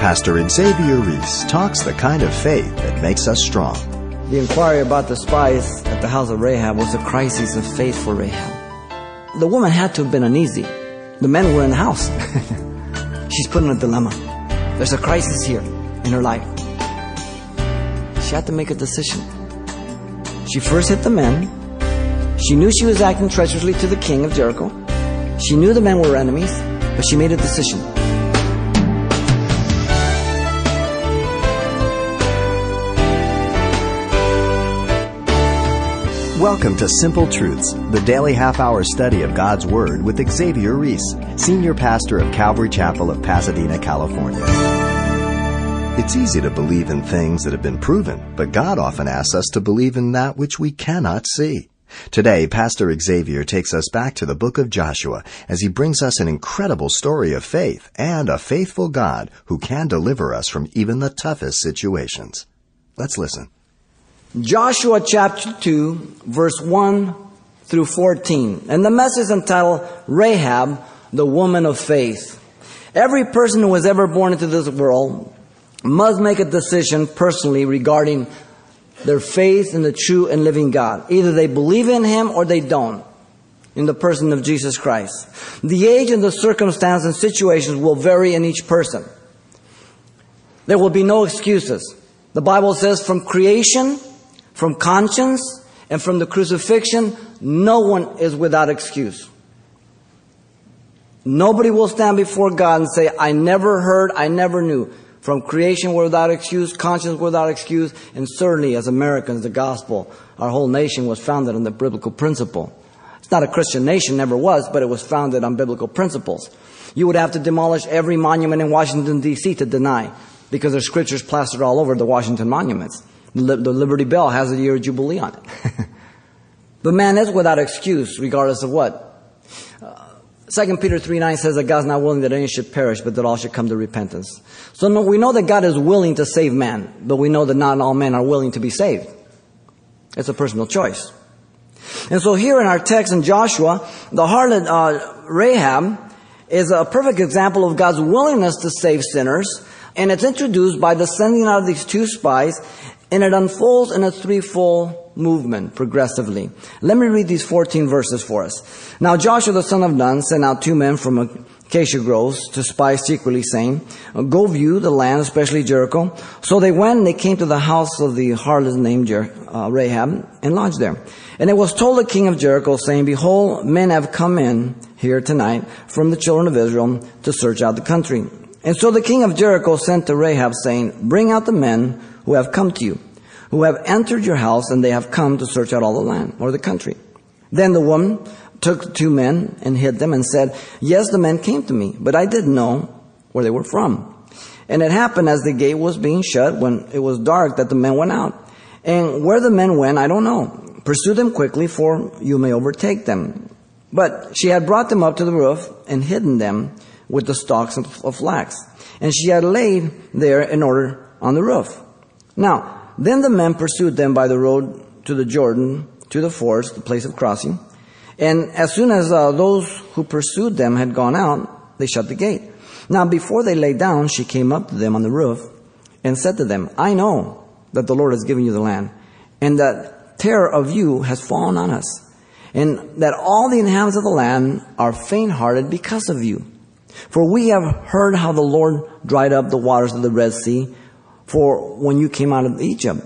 Pastor Xavier Reese talks the kind of faith that makes us strong. The inquiry about the spies at the house of Rahab was a crisis of faith for Rahab. The woman had to have been uneasy. The men were in the house. She's put in a dilemma. There's a crisis here in her life. She had to make a decision. She first hit the men. She knew she was acting treacherously to the king of Jericho. She knew the men were enemies, but she made a decision. Welcome to Simple Truths, the daily half hour study of God's Word with Xavier Reese, Senior Pastor of Calvary Chapel of Pasadena, California. It's easy to believe in things that have been proven, but God often asks us to believe in that which we cannot see. Today, Pastor Xavier takes us back to the book of Joshua as he brings us an incredible story of faith and a faithful God who can deliver us from even the toughest situations. Let's listen. Joshua chapter 2, verse 1 through 14. And the message entitled Rahab, the woman of faith. Every person who was ever born into this world must make a decision personally regarding their faith in the true and living God. Either they believe in Him or they don't. In the person of Jesus Christ. The age and the circumstance and situations will vary in each person. There will be no excuses. The Bible says from creation from conscience and from the crucifixion, no one is without excuse. Nobody will stand before God and say, I never heard, I never knew. From creation without excuse, conscience without excuse, and certainly as Americans, the gospel, our whole nation was founded on the biblical principle. It's not a Christian nation, never was, but it was founded on biblical principles. You would have to demolish every monument in Washington, D.C. to deny, because there's scriptures plastered all over the Washington monuments. The Liberty Bell has a year of Jubilee on it. but man is without excuse, regardless of what. Uh, 2 Peter 3 9 says that God's not willing that any should perish, but that all should come to repentance. So no, we know that God is willing to save man, but we know that not all men are willing to be saved. It's a personal choice. And so here in our text in Joshua, the harlot uh, Rahab is a perfect example of God's willingness to save sinners, and it's introduced by the sending out of these two spies and it unfolds in a threefold movement progressively. Let me read these 14 verses for us. Now Joshua the son of Nun sent out two men from acacia groves to spy secretly, saying, Go view the land, especially Jericho. So they went and they came to the house of the harlot named Jer- uh, Rahab and lodged there. And it was told the king of Jericho, saying, Behold, men have come in here tonight from the children of Israel to search out the country. And so the king of Jericho sent to Rahab, saying, Bring out the men who have come to you, who have entered your house, and they have come to search out all the land or the country. Then the woman took two men and hid them and said, Yes, the men came to me, but I didn't know where they were from. And it happened as the gate was being shut when it was dark that the men went out. And where the men went, I don't know. Pursue them quickly, for you may overtake them. But she had brought them up to the roof and hidden them with the stalks of flax. And she had laid there in order on the roof. Now, then the men pursued them by the road to the Jordan, to the forest, the place of crossing. And as soon as uh, those who pursued them had gone out, they shut the gate. Now, before they lay down, she came up to them on the roof and said to them, I know that the Lord has given you the land, and that terror of you has fallen on us, and that all the inhabitants of the land are faint hearted because of you. For we have heard how the Lord dried up the waters of the Red Sea for when you came out of Egypt.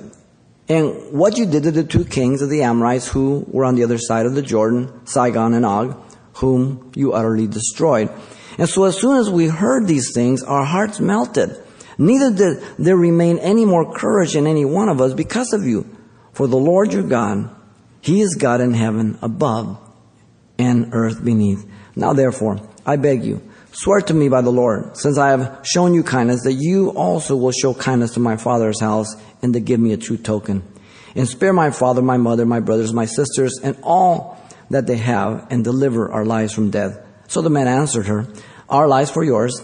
And what you did to the two kings of the Amorites who were on the other side of the Jordan, Sihon and Og, whom you utterly destroyed. And so as soon as we heard these things, our hearts melted. Neither did there remain any more courage in any one of us because of you. For the Lord your God, He is God in heaven above and earth beneath. Now therefore, I beg you, Swear to me by the Lord, since I have shown you kindness, that you also will show kindness to my father's house and to give me a true token. And spare my father, my mother, my brothers, my sisters, and all that they have, and deliver our lives from death. So the man answered her, Our lives for yours,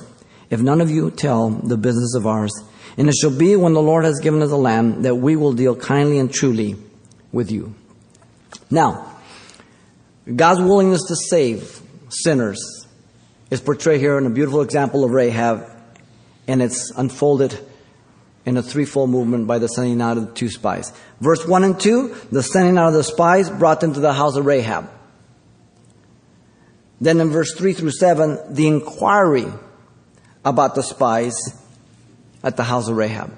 if none of you tell the business of ours. And it shall be when the Lord has given us the land that we will deal kindly and truly with you. Now, God's willingness to save sinners is portrayed here in a beautiful example of Rahab and it's unfolded in a threefold movement by the sending out of the two spies. Verse 1 and 2, the sending out of the spies brought them to the house of Rahab. Then in verse 3 through 7, the inquiry about the spies at the house of Rahab.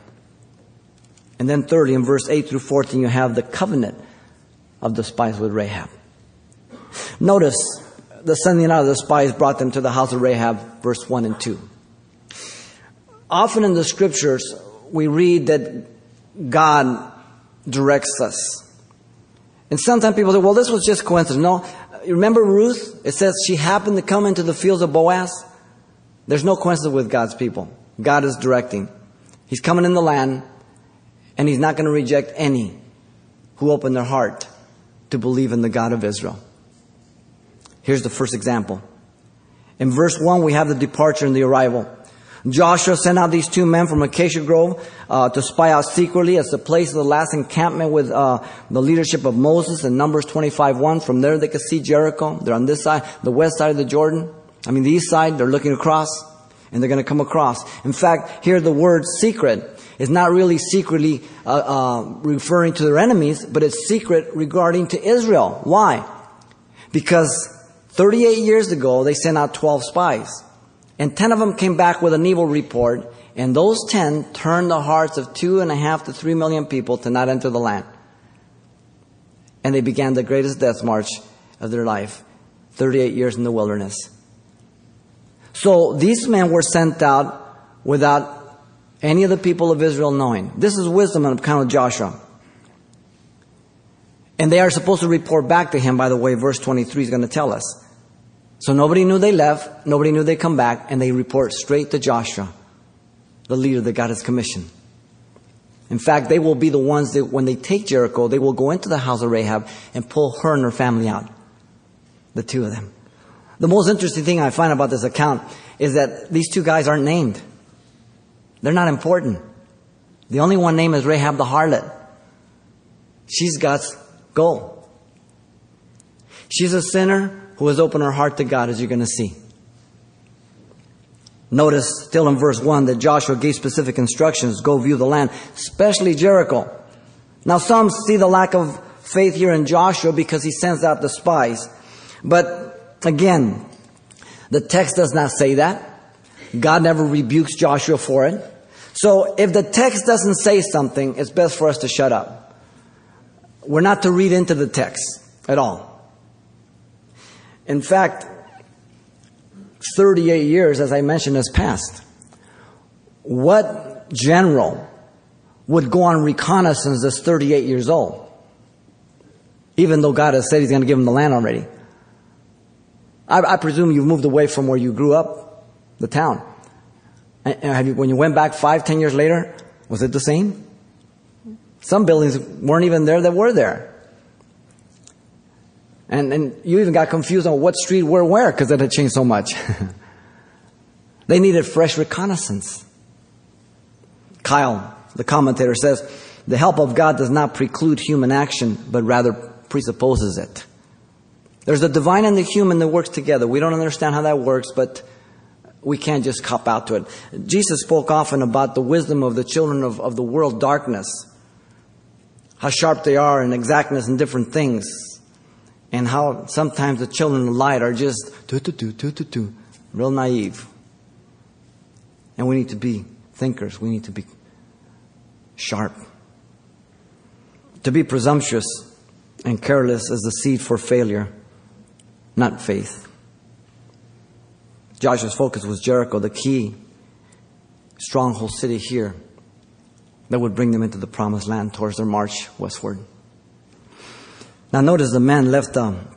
And then thirdly, in verse 8 through 14, you have the covenant of the spies with Rahab. Notice the sending out of the spies brought them to the house of Rahab, verse 1 and 2. Often in the scriptures, we read that God directs us. And sometimes people say, well, this was just coincidence. No, remember Ruth? It says she happened to come into the fields of Boaz. There's no coincidence with God's people. God is directing. He's coming in the land, and He's not going to reject any who open their heart to believe in the God of Israel. Here's the first example. In verse 1, we have the departure and the arrival. Joshua sent out these two men from Acacia Grove uh, to spy out secretly. as the place of the last encampment with uh, the leadership of Moses in Numbers 25:1. From there, they could see Jericho. They're on this side, the west side of the Jordan. I mean, the east side. They're looking across, and they're going to come across. In fact, here the word "secret" is not really secretly uh, uh, referring to their enemies, but it's secret regarding to Israel. Why? Because 38 years ago, they sent out 12 spies. And 10 of them came back with an evil report, and those 10 turned the hearts of two and a half to three million people to not enter the land. And they began the greatest death march of their life 38 years in the wilderness. So these men were sent out without any of the people of Israel knowing. This is wisdom on account of Joshua. And they are supposed to report back to him, by the way, verse 23 is going to tell us. So nobody knew they left, nobody knew they come back, and they report straight to Joshua, the leader that got his commission. In fact, they will be the ones that when they take Jericho, they will go into the house of Rahab and pull her and her family out. The two of them. The most interesting thing I find about this account is that these two guys aren't named. They're not important. The only one named is Rahab the harlot. She's God's goal. She's a sinner who has opened her heart to God, as you're going to see. Notice still in verse 1 that Joshua gave specific instructions go view the land, especially Jericho. Now, some see the lack of faith here in Joshua because he sends out the spies. But again, the text does not say that. God never rebukes Joshua for it. So if the text doesn't say something, it's best for us to shut up. We're not to read into the text at all. In fact, 38 years, as I mentioned, has passed. What general would go on reconnaissance that's 38 years old? Even though God has said He's going to give him the land already. I, I presume you've moved away from where you grew up, the town. And you, when you went back five, ten years later, was it the same? Some buildings weren't even there that were there. And, and you even got confused on what street were where because it had changed so much. they needed fresh reconnaissance. Keil, the commentator, says the help of God does not preclude human action, but rather presupposes it. There's the divine and the human that works together. We don't understand how that works, but we can't just cop out to it. Jesus spoke often about the wisdom of the children of, of the world darkness, how sharp they are in exactness and different things and how sometimes the children of light are just do, do, do, do, do, do, real naive. And we need to be thinkers. We need to be sharp. To be presumptuous and careless is the seed for failure, not faith. Joshua's focus was Jericho, the key stronghold city here that would bring them into the promised land towards their march westward. Now notice the man left, um,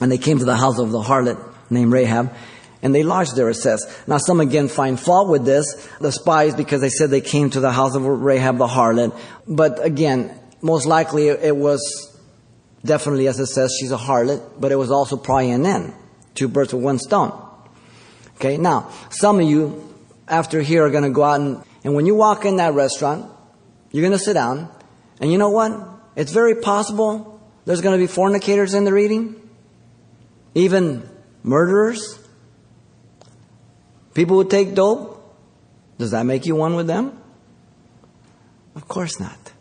and they came to the house of the harlot named Rahab, and they lodged there, it says. Now some again find fault with this, the spies, because they said they came to the house of Rahab the harlot. But again, most likely it was definitely, as it says, she's a harlot, but it was also probably an. Two birds with one stone. Okay, now, some of you, after here, are going to go out and, and when you walk in that restaurant, you're going to sit down, and you know what? It's very possible there's going to be fornicators in the reading, even murderers, people who take dope. Does that make you one with them? Of course not.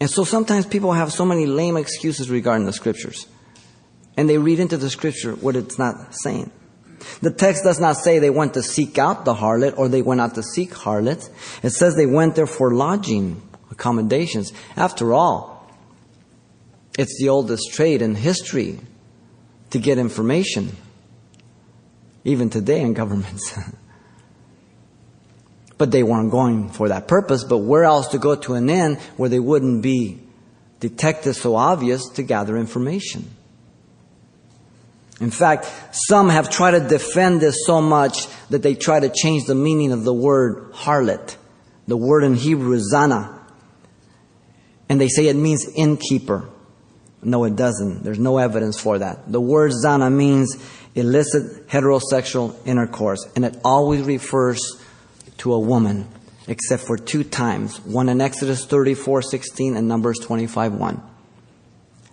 And so sometimes people have so many lame excuses regarding the scriptures. And they read into the scripture what it's not saying. The text does not say they went to seek out the harlot or they went out to seek harlots. It says they went there for lodging, accommodations. After all, it's the oldest trade in history to get information, even today in governments. but they weren't going for that purpose, but where else to go to an inn where they wouldn't be detected so obvious to gather information? In fact, some have tried to defend this so much that they try to change the meaning of the word harlot. The word in Hebrew is zana. And they say it means innkeeper. No, it doesn't. There's no evidence for that. The word zana means illicit heterosexual intercourse, and it always refers to a woman, except for two times. One in Exodus 34, 16 and Numbers 25, 1.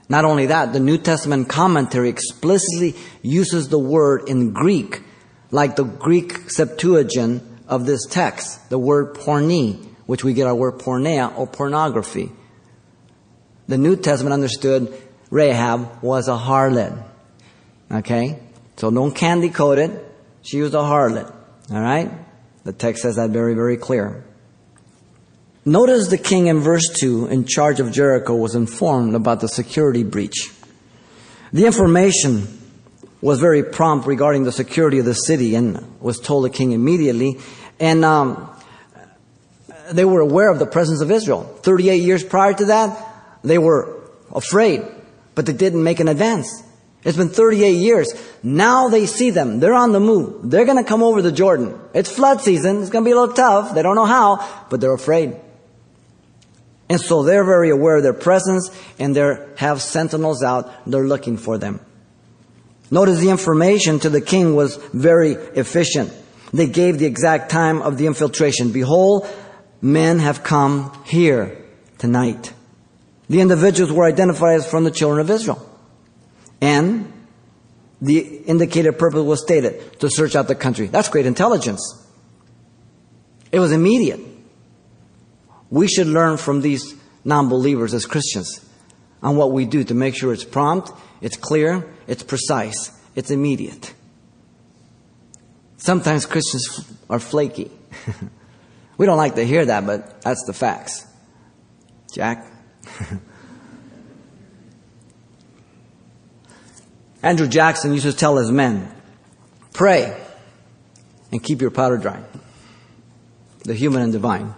Not only that, the New Testament commentary explicitly uses the word in Greek, like the Greek Septuagint of this text, the word porni, which we get our word porneia or pornography. The New Testament understood Rahab was a harlot. Okay? So don't candy coat it. She was a harlot. Alright? The text says that very, very clear. Notice the king in verse 2 in charge of Jericho was informed about the security breach. The information was very prompt regarding the security of the city and was told the king immediately. And um, they were aware of the presence of Israel. 38 years prior to that, they were afraid, but they didn't make an advance. It's been 38 years. Now they see them. They're on the move. They're going to come over the Jordan. It's flood season. It's going to be a little tough. They don't know how, but they're afraid. And so they're very aware of their presence and they have sentinels out. They're looking for them. Notice the information to the king was very efficient. They gave the exact time of the infiltration. Behold, men have come here tonight. The individuals were identified as from the children of Israel. And the indicated purpose was stated to search out the country. That's great intelligence. It was immediate. We should learn from these non believers as Christians on what we do to make sure it's prompt, it's clear, it's precise, it's immediate. Sometimes Christians are flaky. we don't like to hear that, but that's the facts. Jack? Andrew Jackson used to tell his men, pray and keep your powder dry. The human and divine.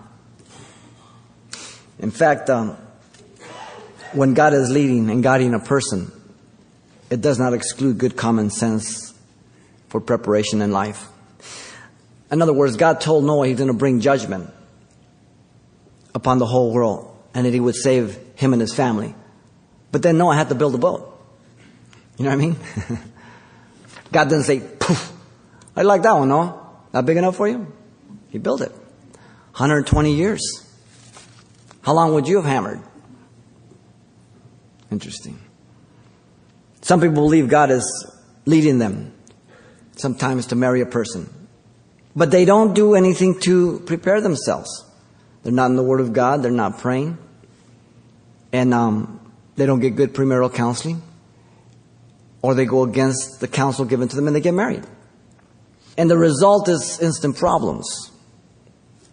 In fact, um, when God is leading and guiding a person, it does not exclude good common sense for preparation in life. In other words, God told Noah he's going to bring judgment upon the whole world and that he would save him and his family. But then Noah had to build a boat. You know what I mean? God didn't say, poof. I like that one, Noah. Not big enough for you? He built it. 120 years. How long would you have hammered? Interesting. Some people believe God is leading them sometimes to marry a person. But they don't do anything to prepare themselves. They're not in the Word of God, they're not praying, and um, they don't get good premarital counseling, or they go against the counsel given to them and they get married. And the result is instant problems.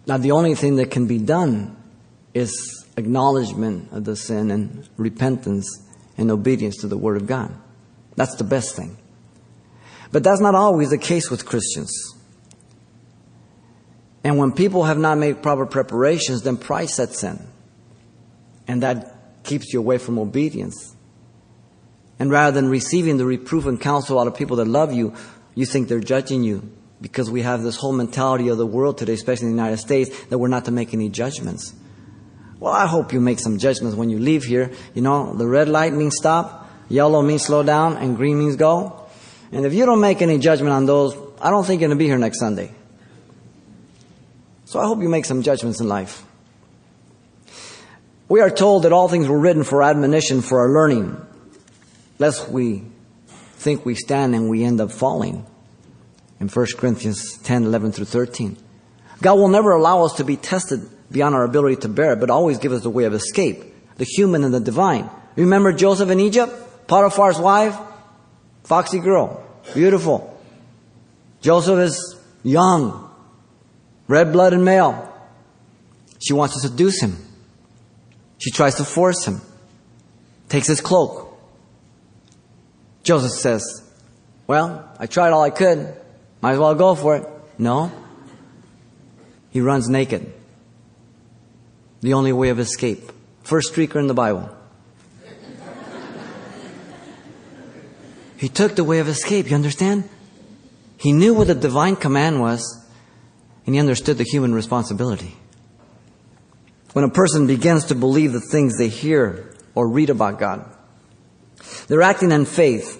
Now, the only thing that can be done is acknowledgement of the sin and repentance and obedience to the Word of God. That's the best thing. But that's not always the case with Christians. And when people have not made proper preparations, then pride sets in. And that keeps you away from obedience. And rather than receiving the reproof and counsel out of people that love you, you think they're judging you. Because we have this whole mentality of the world today, especially in the United States, that we're not to make any judgments. Well, I hope you make some judgments when you leave here. You know, the red light means stop, yellow means slow down, and green means go. And if you don't make any judgment on those, I don't think you're going to be here next Sunday. So I hope you make some judgments in life. We are told that all things were written for admonition, for our learning, lest we think we stand and we end up falling. in 1 Corinthians 10, 11 through 13. God will never allow us to be tested beyond our ability to bear it, but always give us the way of escape, the human and the divine. Remember Joseph in Egypt? Potiphar's wife? Foxy girl. Beautiful. Joseph is young, red-blooded male. She wants to seduce him. She tries to force him. Takes his cloak. Joseph says, well, I tried all I could. Might as well go for it. No. He runs naked. The only way of escape. First streaker in the Bible. he took the way of escape, you understand? He knew what the divine command was, and he understood the human responsibility. When a person begins to believe the things they hear or read about God, they're acting in faith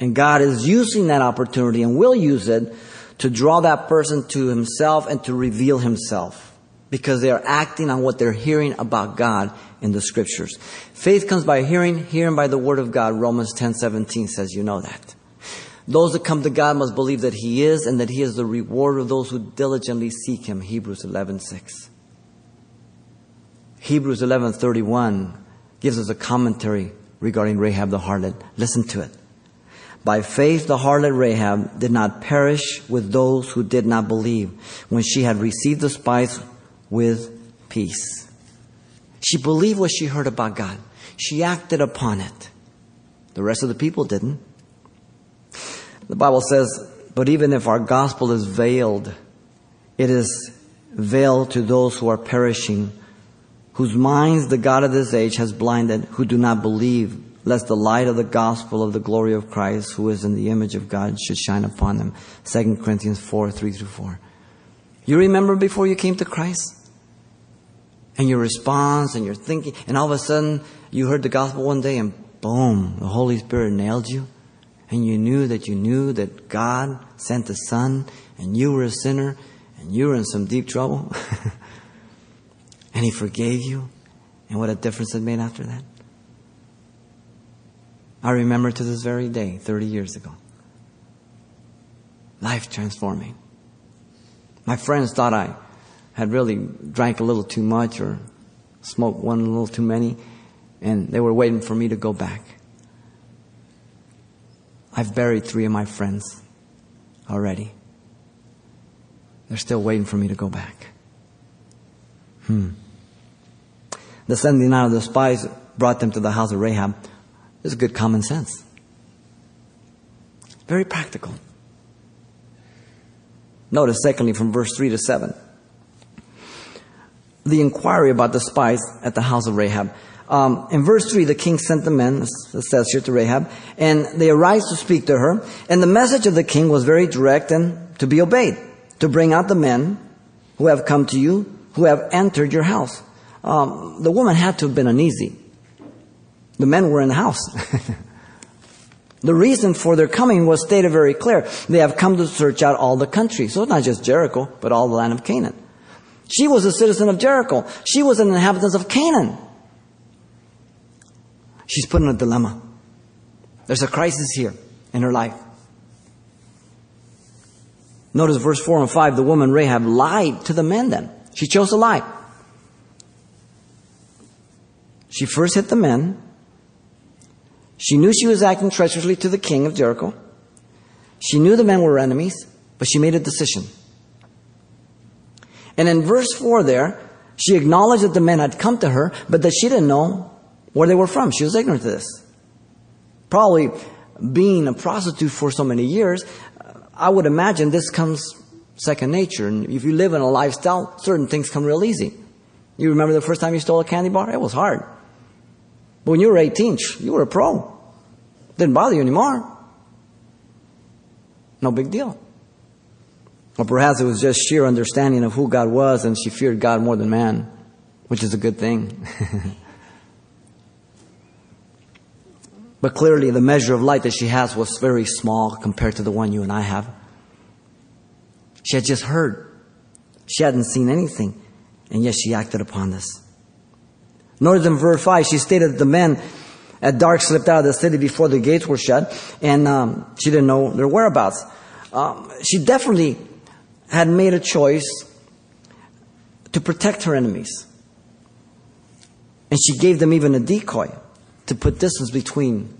and God is using that opportunity and will use it to draw that person to himself and to reveal himself because they are acting on what they're hearing about God in the scriptures. Faith comes by hearing, hearing by the word of God. Romans 10:17 says you know that. Those that come to God must believe that he is and that he is the reward of those who diligently seek him. Hebrews 11:6. Hebrews 11:31 gives us a commentary regarding Rahab the harlot. Listen to it. By faith, the harlot Rahab did not perish with those who did not believe when she had received the spice with peace. She believed what she heard about God. She acted upon it. The rest of the people didn't. The Bible says, but even if our gospel is veiled, it is veiled to those who are perishing, whose minds the God of this age has blinded, who do not believe lest the light of the gospel of the glory of Christ, who is in the image of God, should shine upon them. 2 Corinthians 4, 3 through 4. You remember before you came to Christ? And your response and your thinking, and all of a sudden you heard the gospel one day and boom, the Holy Spirit nailed you. And you knew that you knew that God sent the Son and you were a sinner and you were in some deep trouble. and He forgave you. And what a difference it made after that. I remember to this very day, 30 years ago. Life transforming. My friends thought I had really drank a little too much or smoked one a little too many, and they were waiting for me to go back. I've buried three of my friends already. They're still waiting for me to go back. Hmm. The sending out of the spies brought them to the house of Rahab is good common sense. Very practical. Notice, secondly, from verse 3 to 7, the inquiry about the spies at the house of Rahab. Um, in verse 3, the king sent the men, it says here to Rahab, and they arrived to speak to her. And the message of the king was very direct and to be obeyed to bring out the men who have come to you, who have entered your house. Um, the woman had to have been uneasy. The men were in the house. the reason for their coming was stated very clear. They have come to search out all the country. So not just Jericho, but all the land of Canaan. She was a citizen of Jericho. She was an inhabitant of Canaan. She's put in a dilemma. There's a crisis here in her life. Notice verse 4 and 5, the woman Rahab lied to the men then. She chose to lie. She first hit the men, she knew she was acting treacherously to the king of Jericho. She knew the men were enemies, but she made a decision. And in verse 4 there, she acknowledged that the men had come to her, but that she didn't know where they were from. She was ignorant of this. Probably being a prostitute for so many years, I would imagine this comes second nature. And if you live in a lifestyle, certain things come real easy. You remember the first time you stole a candy bar? It was hard. But when you were 18, you were a pro. Didn't bother you anymore. No big deal. Or perhaps it was just sheer understanding of who God was and she feared God more than man, which is a good thing. but clearly the measure of light that she has was very small compared to the one you and I have. She had just heard. She hadn't seen anything. And yet she acted upon this. In verse 5, she stated that the men at dark slipped out of the city before the gates were shut, and um, she didn't know their whereabouts. um, she definitely had made a choice to protect her enemies. And she gave them even a decoy to put distance between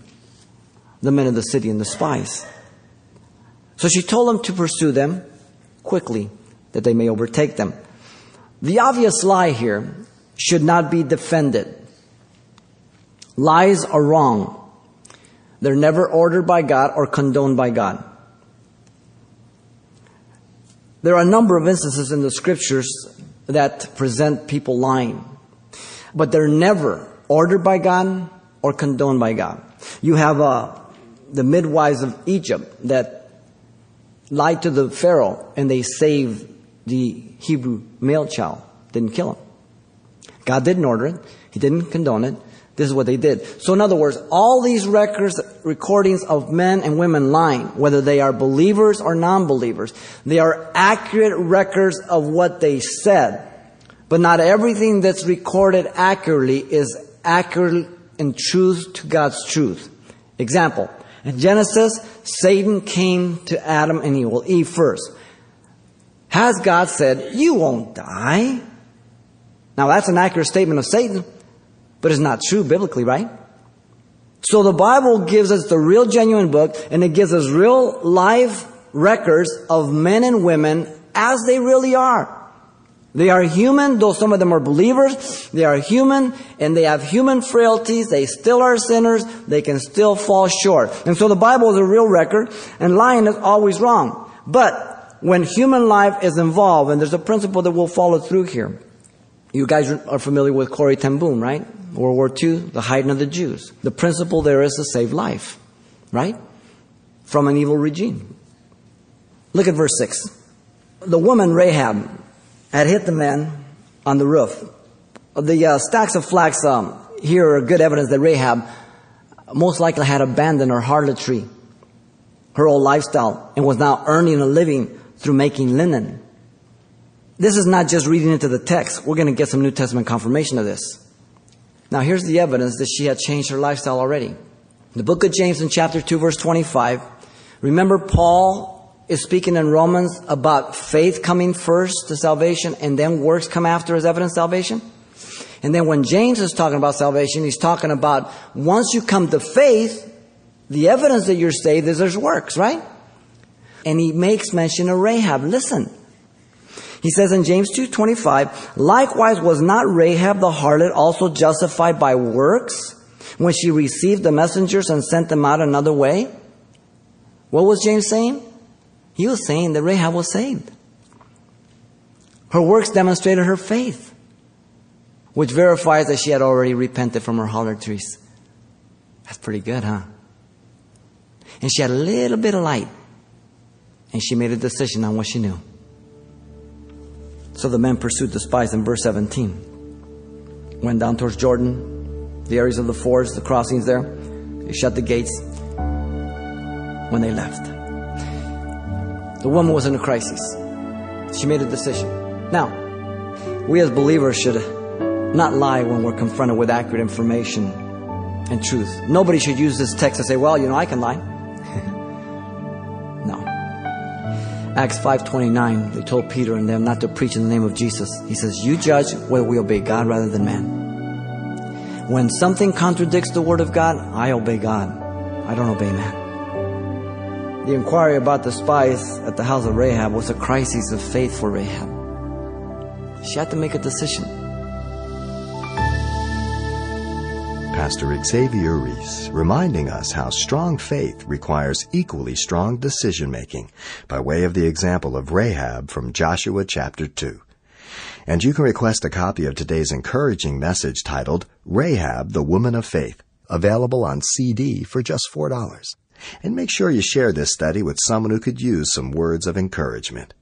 the men of the city and the spies. So she told them to pursue them quickly, that they may overtake them. The obvious lie here should not be defended. Lies are wrong. They're never ordered by God or condoned by God. There are a number of instances in the scriptures that present people lying, but they're never ordered by God or condoned by God. You have uh, the midwives of Egypt that lied to the Pharaoh and they saved the Hebrew male child, didn't kill him. God didn't order it, He didn't condone it. This is what they did. So in other words, all these records, recordings of men and women lying, whether they are believers or non-believers, they are accurate records of what they said. But not everything that's recorded accurately is accurate and truth to God's truth. Example. In Genesis, Satan came to Adam and Eve, first. Has God said, you won't die? Now that's an accurate statement of Satan but it's not true biblically, right? So the Bible gives us the real genuine book and it gives us real live records of men and women as they really are. They are human, though some of them are believers. They are human and they have human frailties. They still are sinners. They can still fall short. And so the Bible is a real record and lying is always wrong. But when human life is involved, and there's a principle that we'll follow through here. You guys are familiar with Corrie ten Boom, right? World War II, the hiding of the Jews. The principle there is to save life, right? From an evil regime. Look at verse 6. The woman Rahab had hit the man on the roof. The uh, stacks of flax um, here are good evidence that Rahab most likely had abandoned her harlotry, her old lifestyle, and was now earning a living through making linen. This is not just reading into the text. We're going to get some New Testament confirmation of this. Now, here's the evidence that she had changed her lifestyle already. The book of James in chapter 2, verse 25. Remember, Paul is speaking in Romans about faith coming first to salvation and then works come after as evidence salvation? And then when James is talking about salvation, he's talking about once you come to faith, the evidence that you're saved is there's works, right? And he makes mention of Rahab. Listen, he says in James 2:25, likewise was not Rahab the harlot also justified by works when she received the messengers and sent them out another way? What was James saying? He was saying that Rahab was saved. Her works demonstrated her faith, which verifies that she had already repented from her harlotries. That's pretty good, huh? And she had a little bit of light, and she made a decision on what she knew. So the men pursued the spies in verse 17. Went down towards Jordan, the areas of the fords, the crossings there. They shut the gates when they left. The woman was in a crisis. She made a decision. Now, we as believers should not lie when we're confronted with accurate information and truth. Nobody should use this text to say, well, you know, I can lie. Acts 5:29, they told Peter and them not to preach in the name of Jesus. He says, "You judge whether we obey God rather than man." When something contradicts the word of God, I obey God. I don't obey man. The inquiry about the spies at the house of Rahab was a crisis of faith for Rahab. She had to make a decision. Pastor Xavier Reese, reminding us how strong faith requires equally strong decision making by way of the example of Rahab from Joshua chapter 2. And you can request a copy of today's encouraging message titled Rahab, the Woman of Faith, available on CD for just $4. And make sure you share this study with someone who could use some words of encouragement.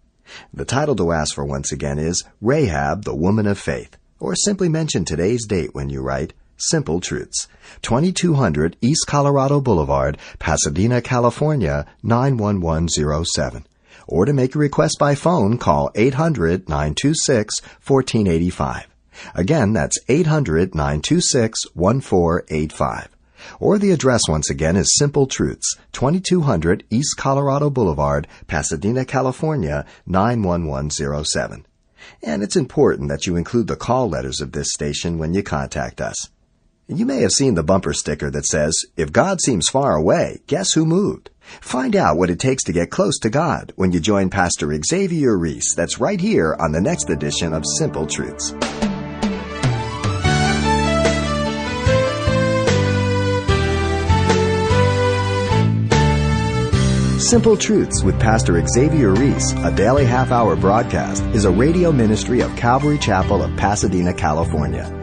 The title to ask for once again is Rahab, the Woman of Faith, or simply mention today's date when you write Simple Truths, 2200 East Colorado Boulevard, Pasadena, California, 91107. Or to make a request by phone, call 800 926 1485. Again, that's 800 926 1485. Or the address once again is Simple Truths, 2200 East Colorado Boulevard, Pasadena, California, 91107. And it's important that you include the call letters of this station when you contact us. You may have seen the bumper sticker that says, If God seems far away, guess who moved? Find out what it takes to get close to God when you join Pastor Xavier Reese. That's right here on the next edition of Simple Truths. Simple Truths with Pastor Xavier Reese, a daily half hour broadcast, is a radio ministry of Calvary Chapel of Pasadena, California.